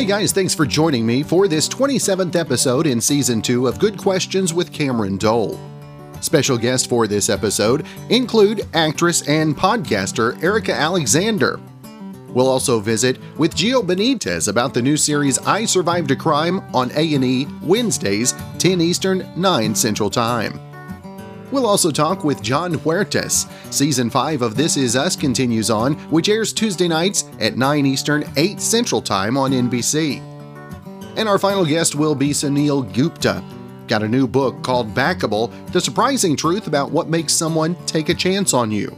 Hey guys, thanks for joining me for this 27th episode in Season 2 of Good Questions with Cameron Dole. Special guests for this episode include actress and podcaster Erika Alexander. We'll also visit with Gio Benitez about the new series I Survived a Crime on A&E Wednesdays, 10 Eastern, 9 Central Time. We'll also talk with Jon Huertas. Season 5 of This Is Us continues on, which airs Tuesday nights at 9 Eastern, 8 Central Time on NBC. And our final guest will be Suneel Gupta. Got a new book called Backable The Surprising Truth About What Makes Someone Take a Chance on You.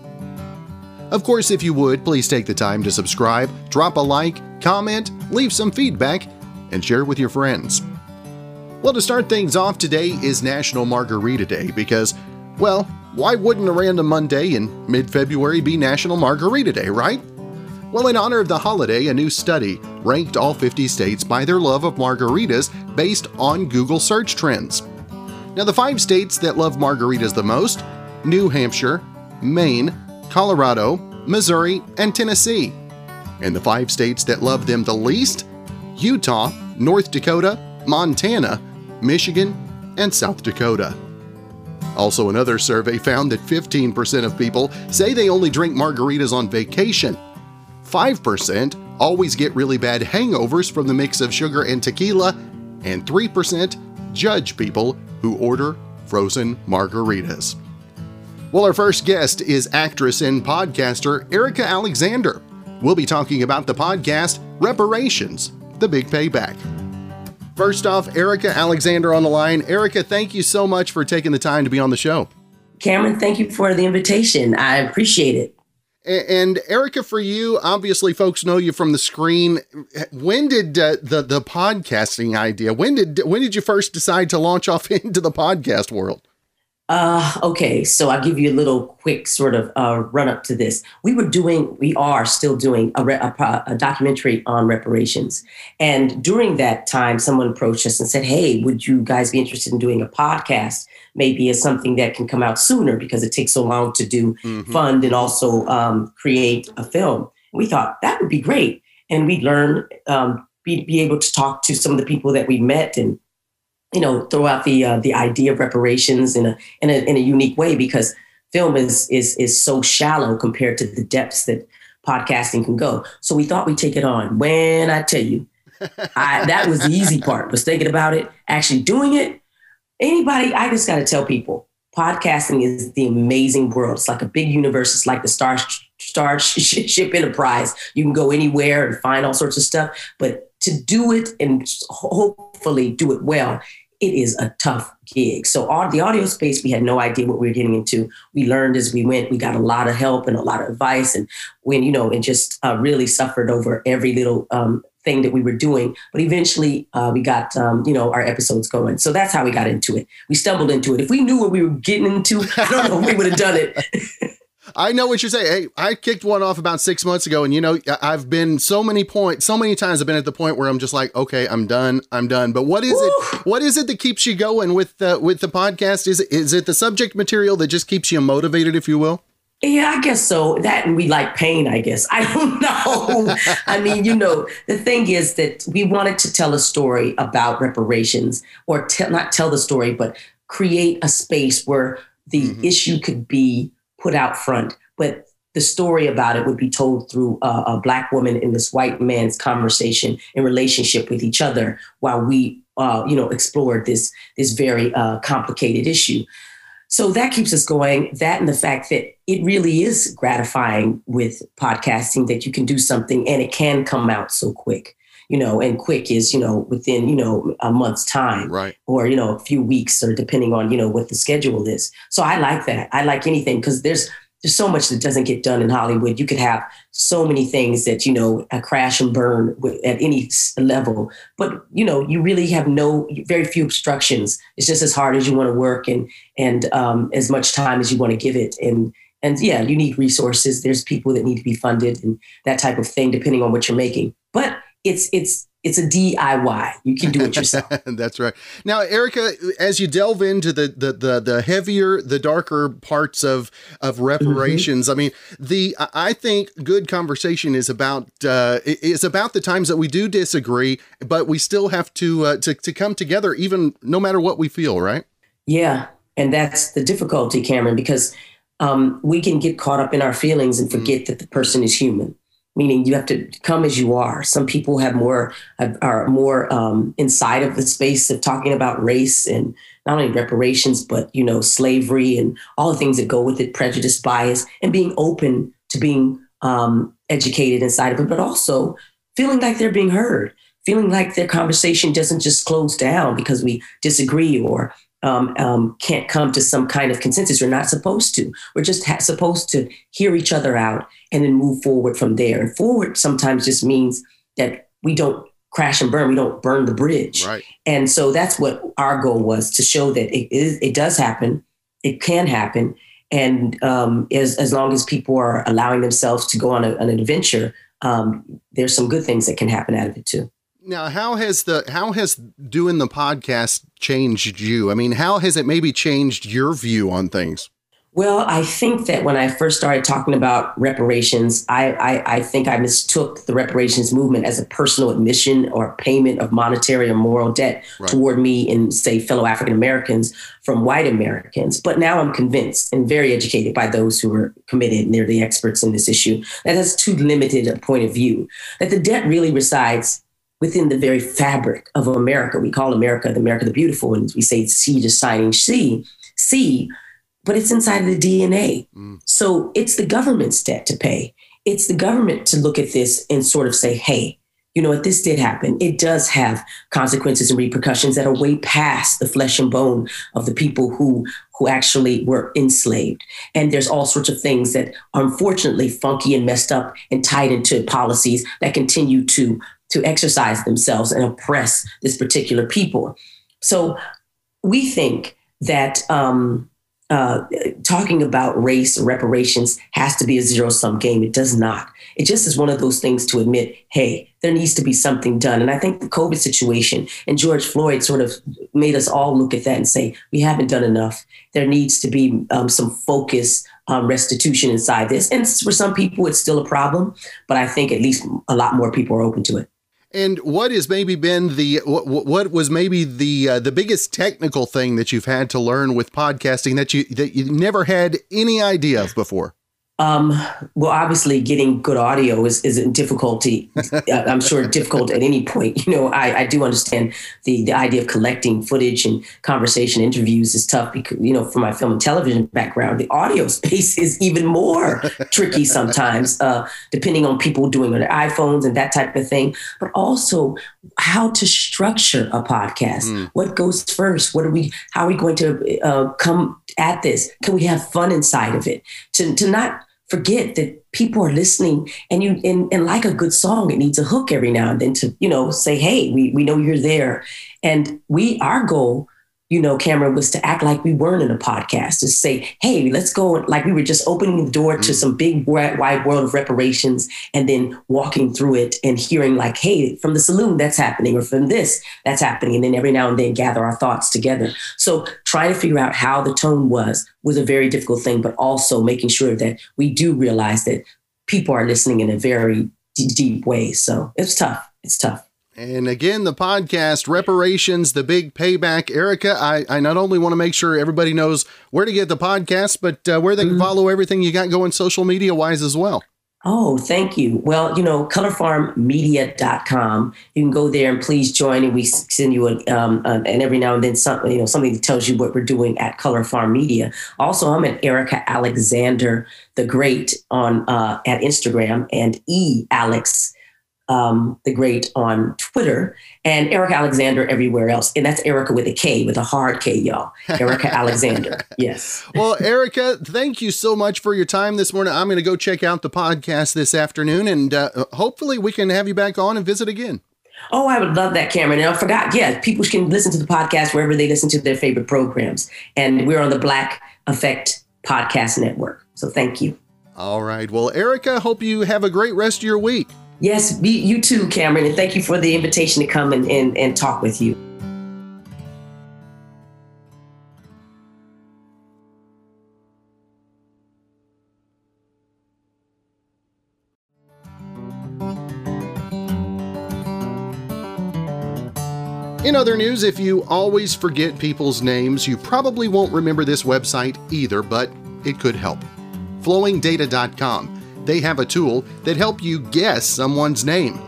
Of course, if you would, please take the time to subscribe, drop a like, comment, leave some feedback, and share with your friends. Well, to start things off, today is National Margarita Day because well, why wouldn't a random Monday in mid February be National Margarita Day, right? Well, in honor of the holiday, a new study ranked all 50 states by their love of margaritas based on Google search trends. Now, the five states that love margaritas the most New Hampshire, Maine, Colorado, Missouri, and Tennessee. And the five states that love them the least Utah, North Dakota, Montana, Michigan, and South Dakota. Also, another survey found that 15% of people say they only drink margaritas on vacation. 5% always get really bad hangovers from the mix of sugar and tequila, and 3% judge people who order frozen margaritas. Well, our first guest is actress and podcaster Erika Alexander. We'll be talking about the podcast Reparations The Big Payback. First off, Erika Alexander on the line. Erika, thank you so much for taking the time to be on the show. Cameron, thank you for the invitation. I appreciate it. And Erika, for you, obviously, folks know you from the screen. When did uh, the the podcasting idea? When did when did you first decide to launch off into the podcast world? Uh, okay, so I'll give you a little quick sort of uh, run up to this. We were doing, we are still doing a, re- a, a, documentary on reparations. And during that time, someone approached us and said, Hey, would you guys be interested in doing a podcast? Maybe as something that can come out sooner because it takes so long to do, mm-hmm. fund, and also um, create a film. We thought that would be great. And we'd learn, um, be, be able to talk to some of the people that we met and you know, throw out the uh, the idea of reparations in a, in a in a unique way because film is is is so shallow compared to the depths that podcasting can go. So we thought we'd take it on. When I tell you, I, that was the easy part. Was thinking about it, actually doing it. Anybody, I just got to tell people, podcasting is the amazing world. It's like a big universe. It's like the star starship enterprise. You can go anywhere and find all sorts of stuff, but to do it and hopefully do it well it is a tough gig. So all the audio space, we had no idea what we were getting into. We learned as we went. We got a lot of help and a lot of advice, and when you know, and just uh, really suffered over every little um, thing that we were doing. But eventually, uh, we got um, you know our episodes going. So that's how we got into it. We stumbled into it. If we knew what we were getting into, I don't know if we would have done it. I know what you're saying. Hey, I kicked one off about six months ago, and you know, I've been so many points, so many times I've been at the point where I'm just like, okay, I'm done, I'm done. But what is Woo! it? What is it that keeps you going with the with the podcast? Is is it the subject material that just keeps you motivated, if you will? Yeah, I guess so. That and we like pain, I guess. I don't know. I mean, you know, the thing is that we wanted to tell a story about reparations, or te- not tell the story, but create a space where the mm-hmm. issue could be put out front, but the story about it would be told through a, a black woman and this white man's conversation and relationship with each other while we, uh, you know, explored this this very uh, complicated issue. So that keeps us going. That and the fact that it really is gratifying with podcasting that you can do something and it can come out so quick you know, and quick is, you know, within, you know, a month's time. Right. Or, you know, a few weeks or depending on, you know, what the schedule is. So I like that. I like anything because there's there's so much that doesn't get done in Hollywood. You could have so many things that, you know, a crash and burn at any level. But, you know, you really have no, very few obstructions. It's just as hard as you want to work and, and um, as much time as you want to give it. And, and yeah, you need resources. There's people that need to be funded and that type of thing, depending on what you're making. But it's it's it's a DIY. You can do it yourself. That's right. Now, Erika, as you delve into the the the, the heavier, the darker parts of of reparations, mm-hmm. I mean, the I think good conversation is about uh, is about the times that we do disagree, but we still have to uh, to to come together, even no matter what we feel. Right? Yeah, and that's the difficulty, Cameron, because um, we can get caught up in our feelings and forget mm. that the person is human meaning you have to come as you are. Some people have more are more um, inside of the space of talking about race and not only reparations, but you know slavery and all the things that go with it, prejudice, bias, and being open to being um, educated inside of it, but also feeling like they're being heard, feeling like their conversation doesn't just close down because we disagree or um, um, can't come to some kind of consensus. We're not supposed to. We're just ha- supposed to hear each other out and then move forward from there. And forward sometimes just means that we don't crash and burn. We don't burn the bridge. Right. And so that's what our goal was to show that it, is, it does happen. It can happen. And um, as, as long as people are allowing themselves to go on a, an adventure, um, there's some good things that can happen out of it too. Now, how has the how has doing the podcast changed you? I mean, how has it maybe changed your view on things? Well, I think that when I first started talking about reparations, I, I, I, think I mistook the reparations movement as a personal admission or payment of monetary or moral debt right. toward me and, say, fellow African Americans from white Americans. But now I'm convinced and very educated by those who are committed and they're the experts in this issue that that's too limited a point of view, that the debt really resides within the very fabric of America. We call America the America of the Beautiful, and we say sea deciding sea, sea, but it's inside of the DNA. Mm. So it's the government's debt to pay. It's the government to look at this and sort of say, hey, you know what, this did happen. It does have consequences and repercussions that are way past the flesh and bone of the people who who actually were enslaved. And there's all sorts of things that are unfortunately funky and messed up and tied into policies that continue to to exercise themselves and oppress this particular people. So we think that um, uh, talking about race reparations has to be a zero sum game. It does not. It just is one of those things to admit, hey, there needs to be something done. And I think the COVID situation and George Floyd sort of made us all look at that and say, we haven't done enough. There needs to be um, some focus um, restitution inside this. And for some people, it's still a problem, but I think at least a lot more people are open to it. And what has maybe been the what, what was maybe the uh, the biggest technical thing that you've had to learn with podcasting that you that you never had any idea of before? Um, well, obviously, getting good audio is, is a difficulty. I'm sure difficult at any point. You know, I, I do understand the, the idea of collecting footage and conversation interviews is tough because, you know, from my film and television background, the audio space is even more tricky sometimes, uh, depending on people doing on their iPhones and that type of thing. But also, how to structure a podcast. Mm. What goes first? What are we? How are we going to uh, come at this? Can we have fun inside of it? To to not forget that people are listening and you and, and like a good song it needs a hook every now and then to you know say hey we, we know you're there. And we our goal you know, Cameron, was to act like we weren't in a podcast, to say, hey, let's go, like we were just opening the door to mm. some big wide world of reparations and then walking through it and hearing, like, hey, from the saloon, that's happening, or from this, that's happening. And then every now and then gather our thoughts together. So trying to figure out how the tone was was a very difficult thing, but also making sure that we do realize that people are listening in a very deep, deep way. So it's tough. It's tough. And again, the podcast, Reparations, The Big Payback. Erika, I, I not only want to make sure everybody knows where to get the podcast, but uh, where they can mm-hmm. follow everything you got going social media wise as well. Oh, thank you. Well, you know, colorfarmmedia.com. You can go there and please join, and we send you a, um, a, and every now and then some, you know, something that tells you what we're doing at Color Farm Media. Also, I'm at Erika Alexander the Great on uh, at Instagram and E Alex um, the Great on Twitter, and Erika Alexander everywhere else. And that's Erika with a K, with a hard K, y'all. Erika Alexander. Yes. Well, Erika, thank you so much for your time this morning. I'm going to go check out the podcast this afternoon, and uh, hopefully we can have you back on and visit again. Oh, I would love that, Cameron. And I forgot, yeah, people can listen to the podcast wherever they listen to their favorite programs. And we're on the Black Effect Podcast Network. So thank you. All right. Well, Erika, hope you have a great rest of your week. Yes, you too, Cameron. And thank you for the invitation to come and, and, and talk with you. In other news, if you always forget people's names, you probably won't remember this website either, but it could help. Flowingdata.com. They have a tool that help you guess someone's name.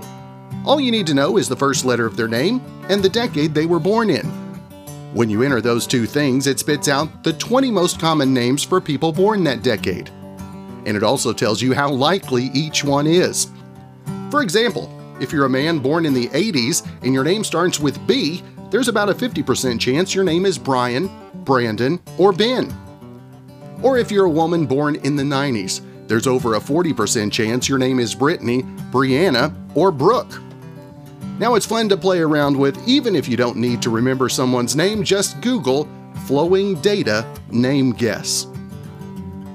All you need to know is the first letter of their name and the decade they were born in. When you enter those two things, it spits out the 20 most common names for people born that decade. And it also tells you how likely each one is. For example, if you're a man born in the 80s and your name starts with B, there's about a 50% chance your name is Brian, Brandon, or Ben. Or if you're a woman born in the 90s, there's over a 40% chance your name is Brittany, Brianna, or Brooke. Now it's fun to play around with, even if you don't need to remember someone's name, just Google Flowing Data Name Guess.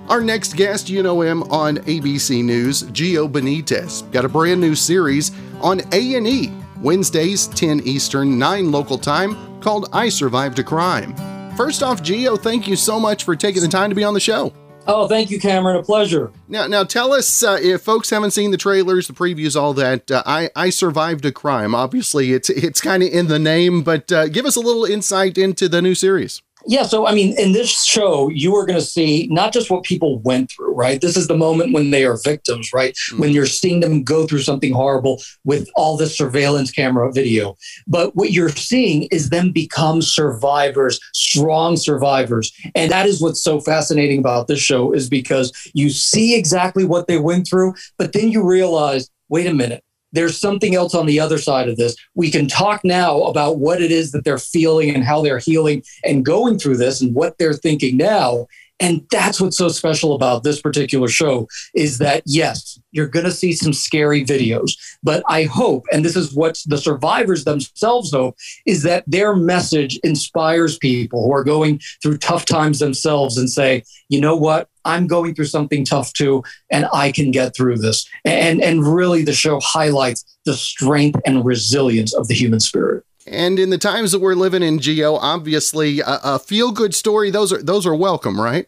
Our next guest, you know him on ABC News, Gio Benitez, got a brand new series on A&E, Wednesdays 10 Eastern, 9 local time, called I Survived a Crime. First off, Gio, thank you so much for taking the time to be on the show. Oh, thank you, Cameron. A pleasure. Now, now tell us uh, if folks haven't seen the trailers, the previews, all that. Uh, I I survived a crime. Obviously, it's it's kind of in the name, but uh, give us a little insight into the new series. Yeah, so I mean, in this show, you are going to see not just what people went through, right? This is the moment when they are victims, right? Mm-hmm. When you're seeing them go through something horrible with all this surveillance camera video. But what you're seeing is them become survivors, strong survivors. And that is what's so fascinating about this show is because you see exactly what they went through, but then you realize, wait a minute, there's something else on the other side of this. We can talk now about what it is that they're feeling and how they're healing and going through this and what they're thinking now. And that's what's so special about this particular show is that, yes, you're going to see some scary videos. But I hope, and this is what the survivors themselves hope, is that their message inspires people who are going through tough times themselves and say, you know what? I'm going through something tough too, and I can get through this. And, and really, the show highlights the strength and resilience of the human spirit. And in the times that we're living in, Gio, obviously a, a feel good story, those are those are welcome, right?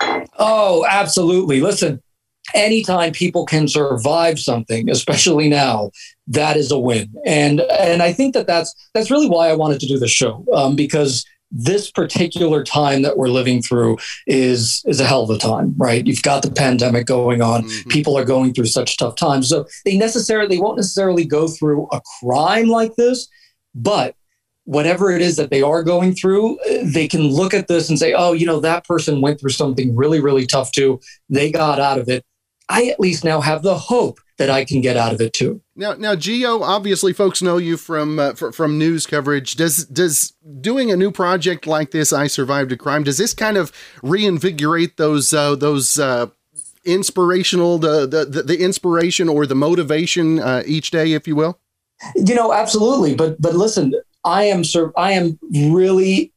oh, absolutely. Listen, anytime people can survive something, especially now, that is a win. And and I think that that's that's really why I wanted to do the show um, because this particular time that we're living through is is a hell of a time, right? You've got the pandemic going on. Mm-hmm. People are going through such tough times, so they necessarily won't necessarily go through a crime like this, but whatever it is that they are going through, they can look at this and say, oh, you know, that person went through something really, really tough too. They got out of it. I at least now have the hope that I can get out of it too. Now, now, Gio, obviously, folks know you from uh, f- from news coverage. Does does doing a new project like this, I survived a crime, does this kind of reinvigorate those uh, those uh, inspirational the, the the inspiration or the motivation uh, each day, if you will? You know, absolutely. But but listen, I am I am really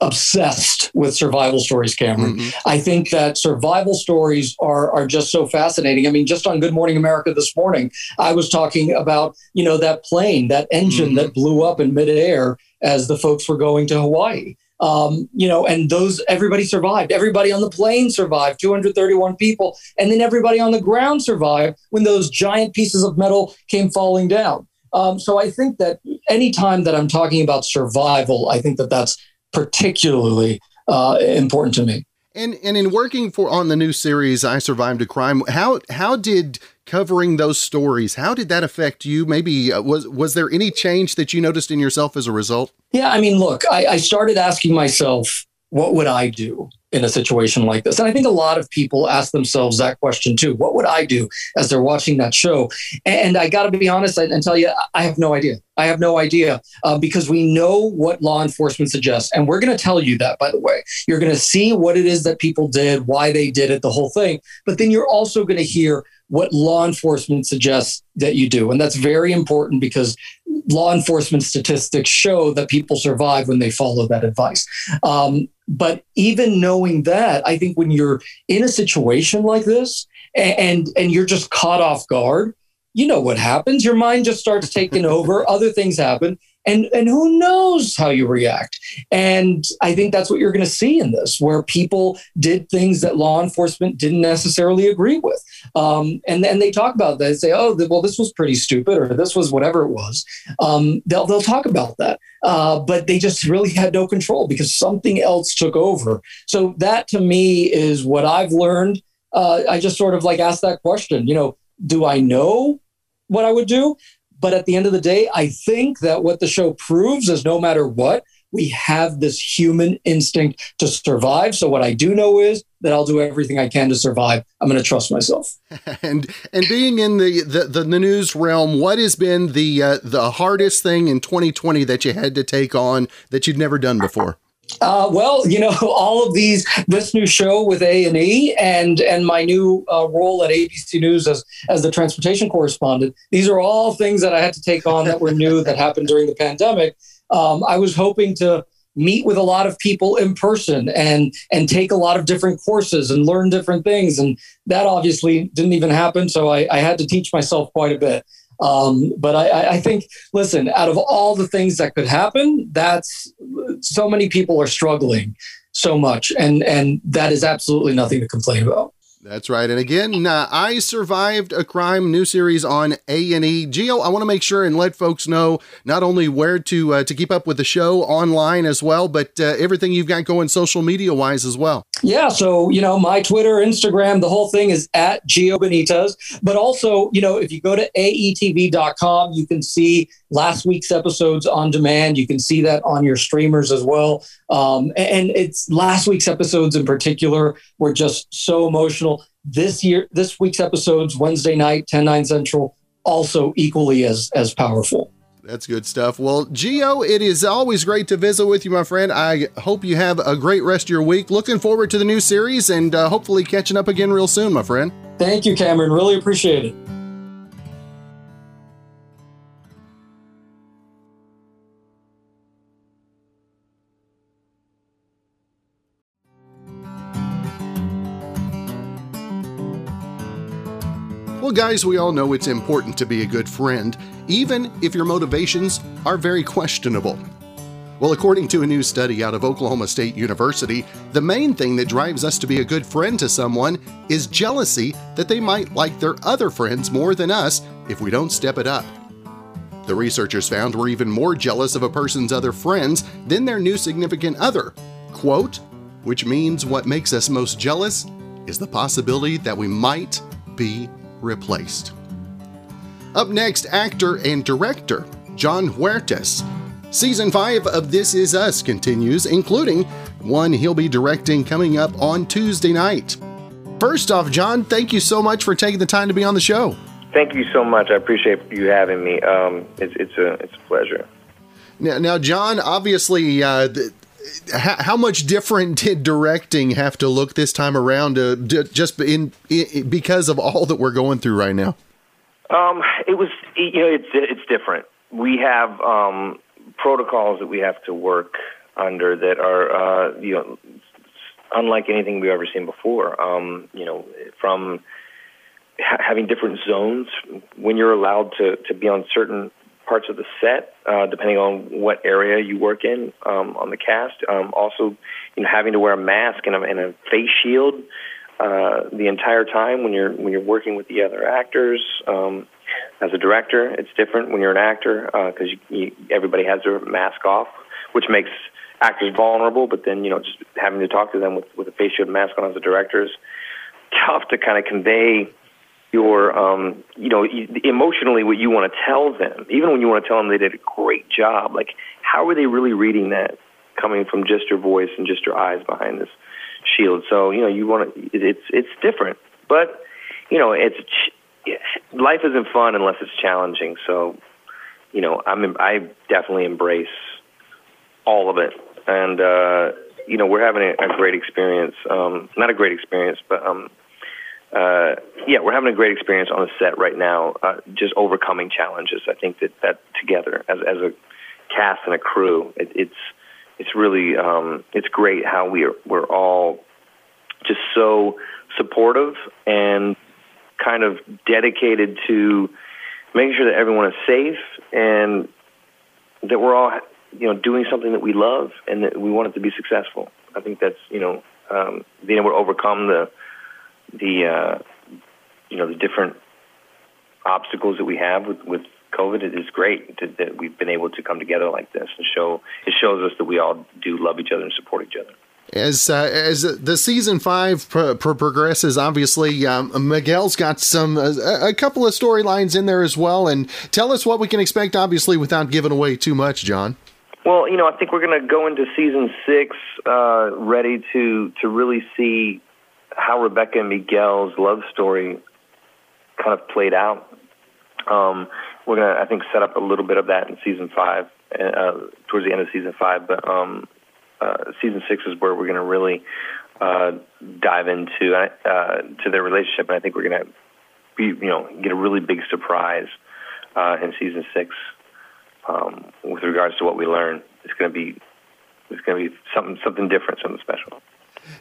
obsessed with survival stories, Cameron. Mm-hmm. I think that survival stories are are just so fascinating. I mean, just on Good Morning America this morning, I was talking about you know that plane, that engine mm-hmm. that blew up in midair as the folks were going to Hawaii. Um, you know, and those everybody survived. Everybody on the plane survived, 231 people, and then everybody on the ground survived when those giant pieces of metal came falling down. Um, so I think that anytime that I'm talking about survival, I think that that's particularly uh, important to me. And and in working for on the new series, I Survived a Crime. How how did covering those stories how did that affect you? Maybe uh, was was there any change that you noticed in yourself as a result? Yeah, I mean, look, I, I started asking myself, what would I do? in a situation like this? And I think a lot of people ask themselves that question too. What would I do as they're watching that show? And I got to be honest and tell you, I have no idea. I have no idea uh, because we know what law enforcement suggests. And we're going to tell you that, by the way. You're going to see what it is that people did, why they did it, the whole thing. But then you're also going to hear what law enforcement suggests that you do. And that's very important because law enforcement statistics show that people survive when they follow that advice. Um, but even knowing that, I think when you're in a situation like this and and you're just caught off guard, you know what happens. Your mind just starts taking over. Other things happen and and who knows how you react. And i think that's what you're going to see in this where people did things that law enforcement didn't necessarily agree with. Um, and then they talk about that they say oh well this was pretty stupid or this was whatever it was. Um, they'll, they'll talk about that. Uh, but they just really had no control because something else took over. So that to me is what i've learned. Uh, i just sort of like ask that question you know do i know what I would do. But at the end of the day, I think that what the show proves is no matter what, we have this human instinct to survive. So what I do know is that I'll do everything I can to survive. I'm going to trust myself. and and being in the, the the, news realm, what has been the uh, the hardest thing in 2020 that you had to take on that you'd never done before? Uh, well, you know, all of these, this new show with A and E, and and my new uh, role at ABC News as as the transportation correspondent. These are all things that I had to take on that were new that happened during the pandemic. Um, I was hoping to meet with a lot of people in person and and take a lot of different courses and learn different things, and that obviously didn't even happen. So I, I had to teach myself quite a bit. Um, but I, I, think, listen, out of all the things that could happen, that's so many people are struggling so much, and and that is absolutely nothing to complain about. That's right. And again, uh, I survived a crime new series on A and E. Gio, I want to make sure and let folks know not only where to uh, to keep up with the show online as well, but uh, everything you've got going social media wise as well. Yeah. So you know, my Twitter, Instagram, the whole thing is at Gio Benitez. But also, you know, if you go to aetv.com, you can see last week's episodes on demand. You can see that on your streamers as well. Um, and it's last week's episodes in particular were just so emotional. This year, this week's episodes, Wednesday night, 10, 9 central, also equally as as powerful. That's good stuff. Well, Gio, it is always great to visit with you, my friend. I hope you have a great rest of your week. Looking forward to the new series and uh, hopefully catching up again real soon, my friend. Thank you, Cameron. Really appreciate it. Well, guys, we all know it's important to be a good friend, even if your motivations are very questionable. Well, according to a new study out of Oklahoma State University, the main thing that drives us to be a good friend to someone is jealousy that they might like their other friends more than us if we don't step it up. The researchers found we're even more jealous of a person's other friends than their new significant other. Quote, which means what makes us most jealous is the possibility that we might be replaced. Up next, actor and director Jon Huertas. Season 5 of This Is Us continues, including one he'll be directing coming up on Tuesday night. First off, Jon, thank you so much for taking the time to be on the show. Thank you so much. I appreciate you having me. Um, it's, it's, a, it's a pleasure. Now, now Jon, obviously, uh, the, how much different did directing have to look this time around uh, just in, in, because of all that we're going through right now um, it was you know it's it's different we have um, protocols that we have to work under that are uh, you know unlike anything we've ever seen before um, you know from ha- having different zones when you're allowed to to be on certain parts of the set, uh, depending on what area you work in um, on the cast. Um, also, you know, having to wear a mask and a, and a face shield uh, the entire time when you're when you're working with the other actors. Um, as a director, it's different when you're an actor because uh, everybody has their mask off, which makes actors vulnerable. But then you know, just having to talk to them with with a face shield mask on as a director is tough to kind of convey your, um, you know, emotionally what you want to tell them. Even when you want to tell them they did a great job, like how are they really reading that coming from just your voice and just your eyes behind this shield? So you know, you want to. It's it's different, but you know, it's life isn't fun unless it's challenging. So you know, I'm I definitely embrace all of it, and uh, you know, we're having a, a great experience. Um, not a great experience, but um, uh, yeah, we're having a great experience on the set right now, uh, just overcoming challenges. I think that that together as as a cast and a crew, it, it's it's really um, it's great how we are we're all just so supportive and kind of dedicated to making sure that everyone is safe and that we're all you know doing something that we love and that we want it to be successful. I think that's you know um, being able to overcome the the uh, you know the different obstacles that we have with with COVID. It is great to, that we've been able to come together like this and show it shows us that we all do love each other and support each other as uh, as the season five pro- pro- progresses, obviously um, Miguel's got some uh, a couple of storylines in there as well. And tell us what we can expect, obviously, without giving away too much, Jon. Well, you know, I think we're going to go into season six uh, ready to to really see how Rebecca and Miguel's love story kind of played out. Um, we're to, I think, set up a little bit of that in season five, uh, towards the end of season five. But um, uh, season six is where we're to really uh, dive into uh, to their relationship, and I think we're to be, you know, get a really big surprise uh, in season six um, with regards to what we learn. It's to be it's to be something something different, something special.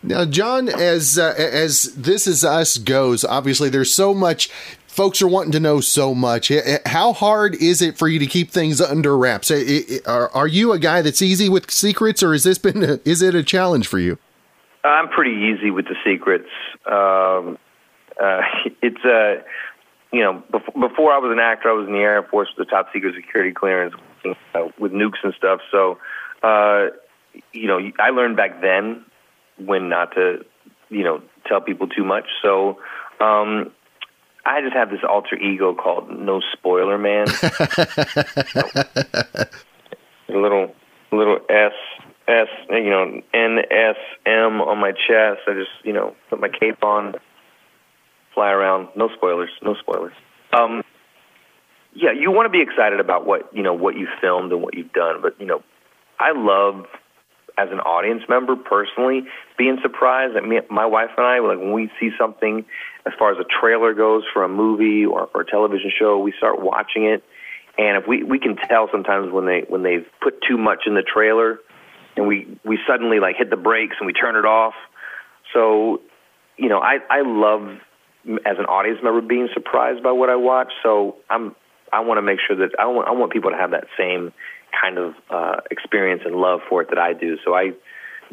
Now, Jon, as uh, as this is us goes, obviously there's so much folks are wanting to know so much. How hard is it for you to keep things under wraps? Are, you a guy that's easy with secrets, or has this been a, is it a challenge for you? I'm pretty easy with the secrets. Um, uh, it's a uh, you know before I was an actor, I was in the Air Force with the top secret security clearance uh, with nukes and stuff. So uh, you know I learned back then when not to you know tell people too much. So um, I just have this alter ego called No Spoiler Man. a little little S S you know N S M on my chest. I just you know put my cape on, fly around. No spoilers. No spoilers. Um, yeah, you want to be excited about what you know what you filmed and what you've done, but you know, I love as an audience member personally being surprised that me, my wife and I like when we see something as far as a trailer goes for a movie or for a television show we start watching it. And if we we can tell sometimes when they when they've put too much in the trailer and we we suddenly like hit the brakes and we turn it off. So you know I I love as an audience member being surprised by what I watch. So I'm I want to make sure that I want I want people to have that same kind of uh, experience and love for it that I do. So I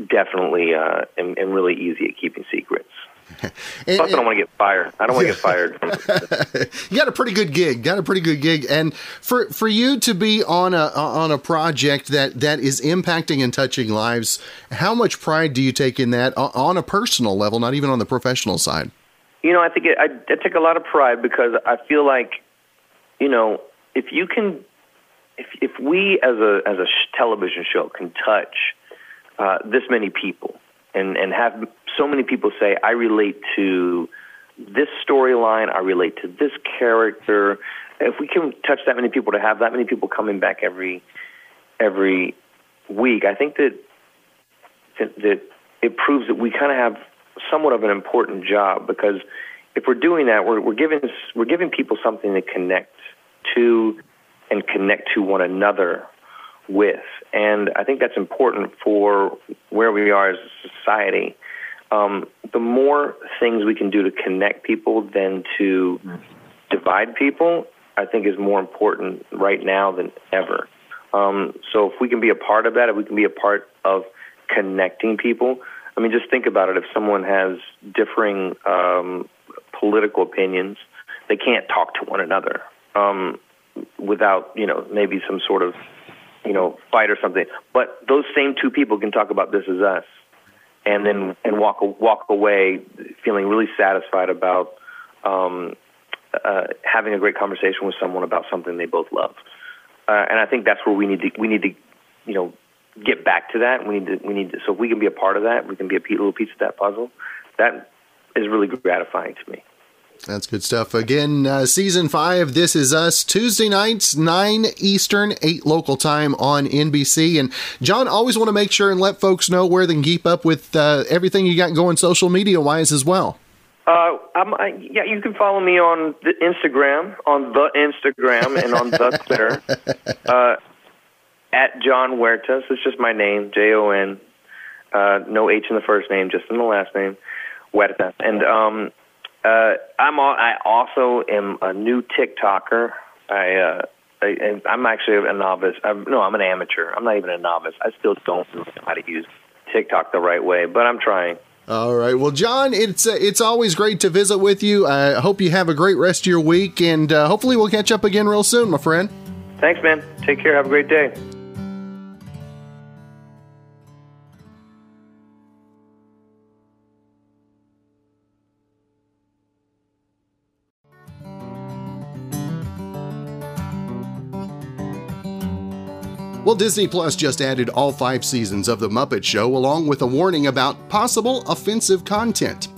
definitely uh, am, am really easy at keeping secrets. and, Plus, I don't want to get fired. I don't want to get fired. you got a pretty good gig. Got a pretty good gig, and for for you to be on a on a project that that is impacting and touching lives, how much pride do you take in that on a personal level, not even on the professional side? You know, I think it, I, I take a lot of pride because I feel like, you know, if you can if if we as a as a television show can touch uh, this many people and and have so many people say I relate to this storyline, I relate to this character. If we can touch that many people to have that many people coming back every every week, I think that that, that it proves that we kind of have somewhat of an important job because if we're doing that, we're, we're giving we're giving people something to connect to and connect to one another with. And I think that's important for where we are as a society. Um, the more things we can do to connect people than to divide people, I think is more important right now than ever. Um, so if we can be a part of that, if we can be a part of connecting people, I mean, just think about it. If someone has differing um, political opinions, they can't talk to one another. Um, without you know maybe some sort of you know fight or something. But those same two people can talk about This Is Us, and then and walk walk away feeling really satisfied about um, uh, having a great conversation with someone about something they both love. Uh, and I think that's where we need to we need to you know get back to that. We need to we need to so if we can be a part of that, we can be a little piece of that puzzle. That is really gratifying to me. That's good stuff. Again, uh, season five, This Is Us, Tuesday nights, 9 Eastern, 8 local time on NBC. And Jon, always want to make sure and let folks know where they can keep up with uh, everything you got going social media wise as well. Uh, I, yeah, you can follow me on the Instagram, on the Instagram, and on the Twitter uh, at Jon Huertas. It's just my name, J O N. Uh, no H in the first name, just in the last name, Huertas. And um, uh, I'm all, I also am a new TikToker. I, uh, I I'm actually a novice. I'm, no, I'm an amateur. I'm not even a novice. I still don't know how to use TikTok the right way, but I'm trying. All right. Well, Jon, it's uh, it's always great to visit with you. I hope you have a great rest of your week, and uh, hopefully we'll catch up again real soon, my friend. Thanks, man. Take care. Have a great day. Well, Disney Plus just added all five seasons of The Muppet Show along with a warning about possible offensive content.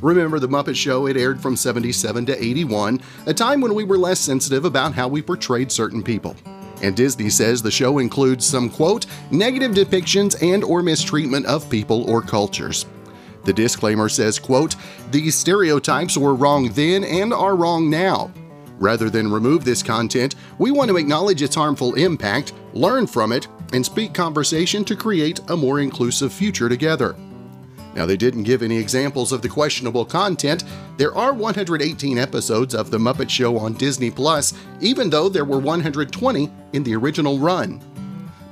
Remember The Muppet Show, it aired from 77 to 81, a time when we were less sensitive about how we portrayed certain people. And Disney says the show includes some quote, negative depictions and or mistreatment of people or cultures. The disclaimer says, quote, these stereotypes were wrong then and are wrong now. Rather than remove this content, we want to acknowledge its harmful impact, learn from it, and speak conversation to create a more inclusive future together. Now, they didn't give any examples of the questionable content. There are 118 episodes of The Muppet Show on Disney Plus, even though there were 120 in the original run.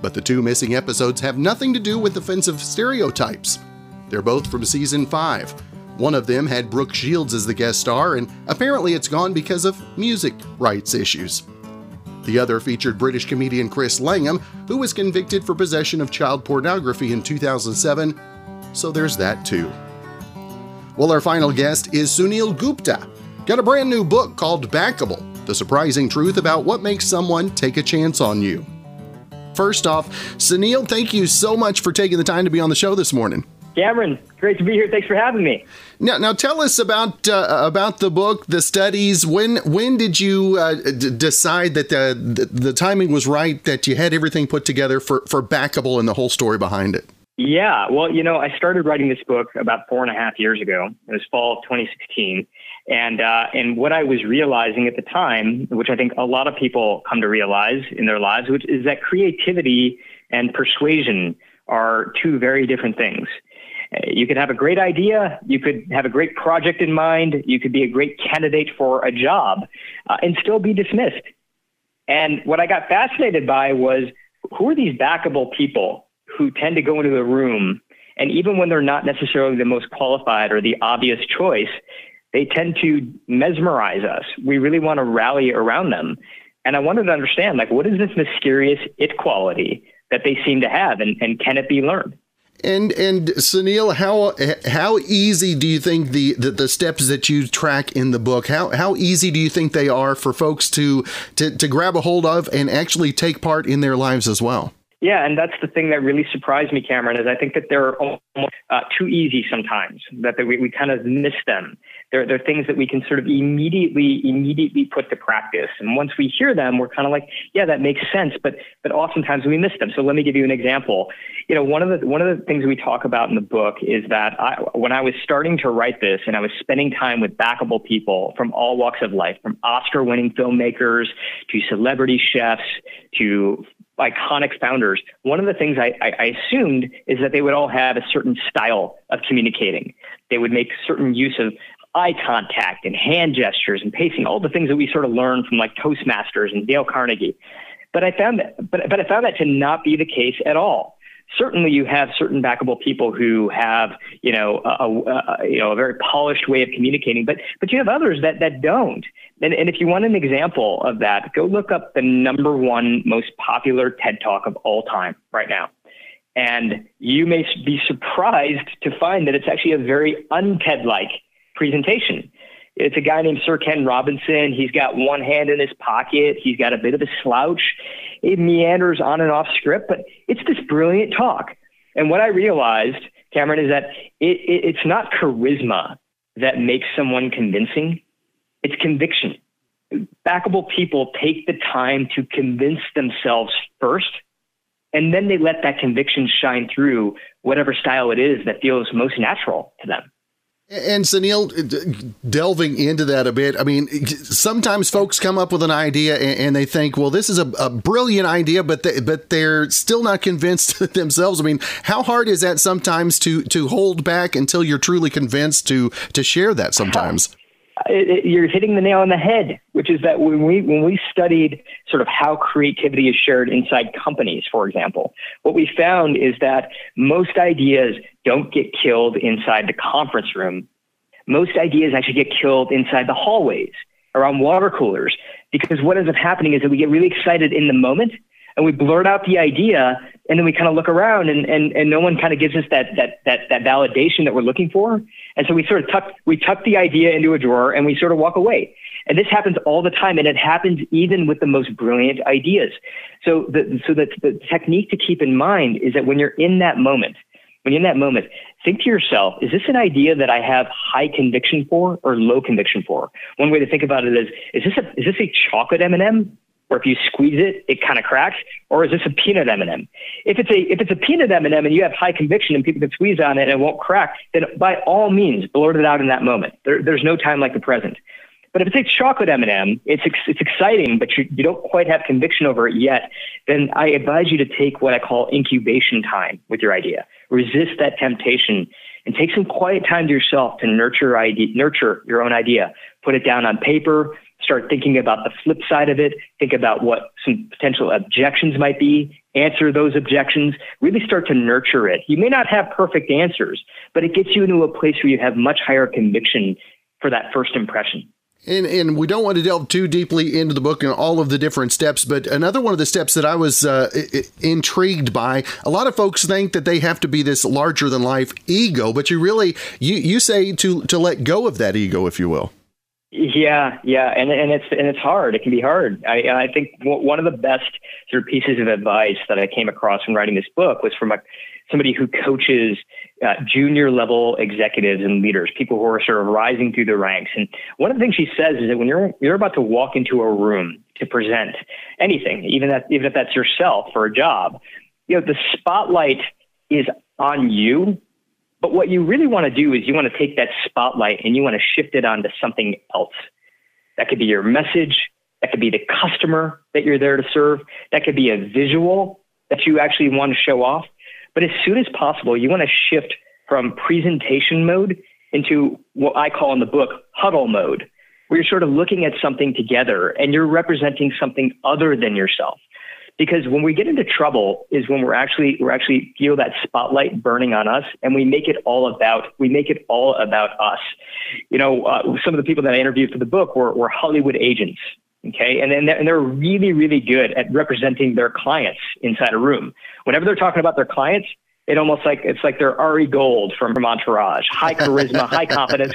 But the two missing episodes have nothing to do with offensive stereotypes. They're both from season 5. One of them had Brooke Shields as the guest star, and apparently it's gone because of music rights issues. The other featured British comedian Chris Langham, who was convicted for possession of child pornography in 2007, so there's that too. Well, our final guest is Suneel Gupta. Got a brand new book called Backable The Surprising Truth About What Makes Someone Take a Chance on You. First off, Suneel, thank you so much for taking the time to be on the show this morning. Cameron, great to be here. Thanks for having me. Now, now tell us about uh, about the book, the studies. When when did you uh, d- decide that the, the, the timing was right, that you had everything put together for for backable and the whole story behind it? Yeah, well, you know, I started writing this book about four and a half years ago. It was fall of 2016, and uh, and what I was realizing at the time, which I think a lot of people come to realize in their lives, which is that creativity and persuasion are two very different things. You could have a great idea, you could have a great project in mind, you could be a great candidate for a job, uh, and still be dismissed. And what I got fascinated by was who are these backable people who tend to go into the room, and even when they're not necessarily the most qualified or the obvious choice, they tend to mesmerize us. We really want to rally around them. And I wanted to understand, like, what is this mysterious it quality that they seem to have, and, and can it be learned? And and Suneel, how how easy do you think the, the, the steps that you track in the book how how easy do you think they are for folks to to to grab a hold of and actually take part in their lives as well? Yeah, and that's the thing that really surprised me, Cameron, is I think that they're almost uh, too easy sometimes, that we, we kind of miss them. They're, they're things that we can sort of immediately, immediately put to practice. And once we hear them, we're kind of like, yeah, that makes sense. But, but oftentimes we miss them. So let me give you an example. You know, one of the, one of the things we talk about in the book is that I, when I was starting to write this and I was spending time with backable people from all walks of life, from Oscar winning filmmakers to celebrity chefs to iconic founders, one of the things I, I, I, assumed is that they would all have a certain style of communicating. They would make certain use of eye contact and hand gestures and pacing, all the things that we sort of learned from like Toastmasters and Dale Carnegie. But I found that, but, but I found that to not be the case at all. Certainly you have certain backable people who have you know a, a, you know a very polished way of communicating but but you have others that that don't. And, and if you want an example of that go look up the number one most popular ted talk of all time right now. And you may be surprised to find that it's actually a very un-ted like presentation it's a guy named Sir Ken Robinson. He's got one hand in his pocket. He's got a bit of a slouch. It meanders on and off script, but it's this brilliant talk. And what I realized, Cameron, is that it, it, it's not charisma that makes someone convincing, it's conviction. Backable people take the time to convince themselves first, and then they let that conviction shine through whatever style it is that feels most natural to them. And Suneel, delving into that a bit, I mean, sometimes folks come up with an idea and, they think, well, this is a, a brilliant idea, but they, but they're still not convinced themselves. I mean, how hard is that sometimes to to hold back until you're truly convinced to to share that sometimes? it, it, you're hitting the nail on the head, which is that when we when we studied sort of how creativity is shared inside companies, for example, what we found is that most ideas don't get killed inside the conference room. Most ideas actually get killed inside the hallways around water coolers because what ends up happening is that we get really excited in the moment and we blurt out the idea and then we kind of look around and, and, and no one kind of gives us that, that, that, that validation that we're looking for. And so we sort of tuck, we tuck the idea into a drawer and we sort of walk away. And this happens all the time. And it happens even with the most brilliant ideas. So the, so the, the technique to keep in mind is that when you're in that moment, when you're in that moment, think to yourself, is this an idea that I have high conviction for or low conviction for? One way to think about it is, is this a, is this a chocolate M&M or if you squeeze it, it kind of cracks, or is this a peanut M&M? If it's a if it's a peanut M&M and you have high conviction and people can squeeze on it and it won't crack, then by all means blurt it out in that moment. There, there's no time like the present. But if it's a chocolate M&M, it's it's exciting, but you, you don't quite have conviction over it yet. Then I advise you to take what I call incubation time with your idea. Resist that temptation and take some quiet time to yourself to nurture nurture your own idea. Put it down on paper start thinking about the flip side of it, think about what some potential objections might be, answer those objections, really start to nurture it. You may not have perfect answers, but it gets you into a place where you have much higher conviction for that first impression. And, and we don't want to delve too deeply into the book and all of the different steps, but another one of the steps that I was uh, intrigued by, a lot of folks think that they have to be this larger than life ego, but you really, you, you say to, to let go of that ego, if you will. Yeah, yeah, and and it's and it's hard. It can be hard. I I think one of the best sort of pieces of advice that I came across when writing this book was from a, somebody who coaches uh, junior level executives and leaders, people who are sort of rising through the ranks. And one of the things she says is that when you're you're about to walk into a room to present anything, even that even if that's yourself for a job, you know the spotlight is on you but what you really want to do is you want to take that spotlight and you want to shift it onto something else. That could be your message. That could be the customer that you're there to serve. That could be a visual that you actually want to show off. But as soon as possible, you want to shift from presentation mode into what I call in the book huddle mode, where you're sort of looking at something together and you're representing something other than yourself. Because when we get into trouble is when we're actually we're actually feel that spotlight burning on us and we make it all about we make it all about us. You know uh, some of the people that i interviewed for the book were, were hollywood agents okay and then they're, and they're really really good at representing their clients inside a room whenever they're talking about their clients it almost like it's like they're Ari Gold from, from Entourage, high charisma, high confidence.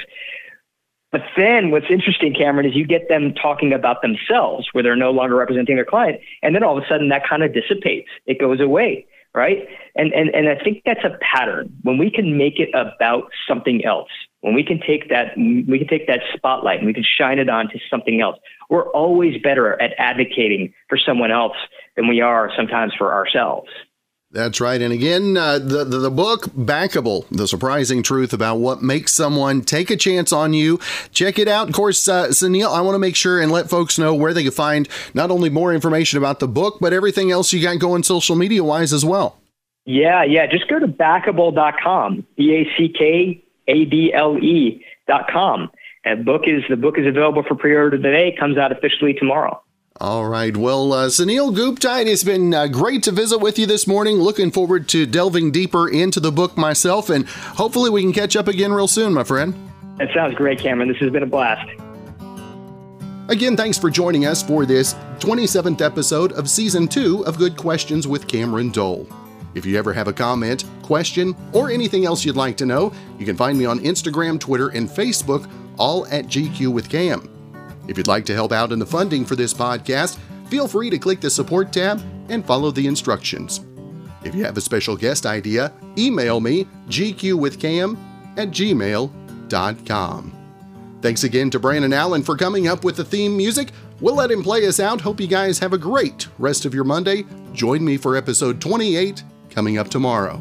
But then what's interesting, Cameron, is you get them talking about themselves where they're no longer representing their client. And then all of a sudden that kind of dissipates. It goes away. Right. And, and, and I think that's a pattern when we can make it about something else, when we can take that, we can take that spotlight and we can shine it on to something else. We're always better at advocating for someone else than we are sometimes for ourselves. That's right. And again, uh, the, the, the book Backable: The Surprising Truth About What Makes Someone Take a Chance on You. Check it out. Of course, uh, Suneel, I want to make sure and let folks know where they can find not only more information about the book, but everything else you got going social media wise as well. Yeah, yeah. Just go to backable.com. B A C K A B L E.com. And book is the book is available for pre-order today. Comes out officially tomorrow. All right. Well, uh, Suneel Gupta, it has been uh, great to visit with you this morning. Looking forward to delving deeper into the book myself, and hopefully we can catch up again real soon, my friend. That sounds great, Cameron. This has been a blast. Again, thanks for joining us for this 27th episode of Season 2 of Good Questions with Cameron Dole. If you ever have a comment, question, or anything else you'd like to know, you can find me on Instagram, Twitter, and Facebook, all at GQ with Cam. If you'd like to help out in the funding for this podcast, feel free to click the support tab and follow the instructions. If you have a special guest idea, email me gqwithcam at gmail.com. Thanks again to Brandon Allen for coming up with the theme music. We'll let him play us out. Hope you guys have a great rest of your Monday. Join me for episode 28 coming up tomorrow.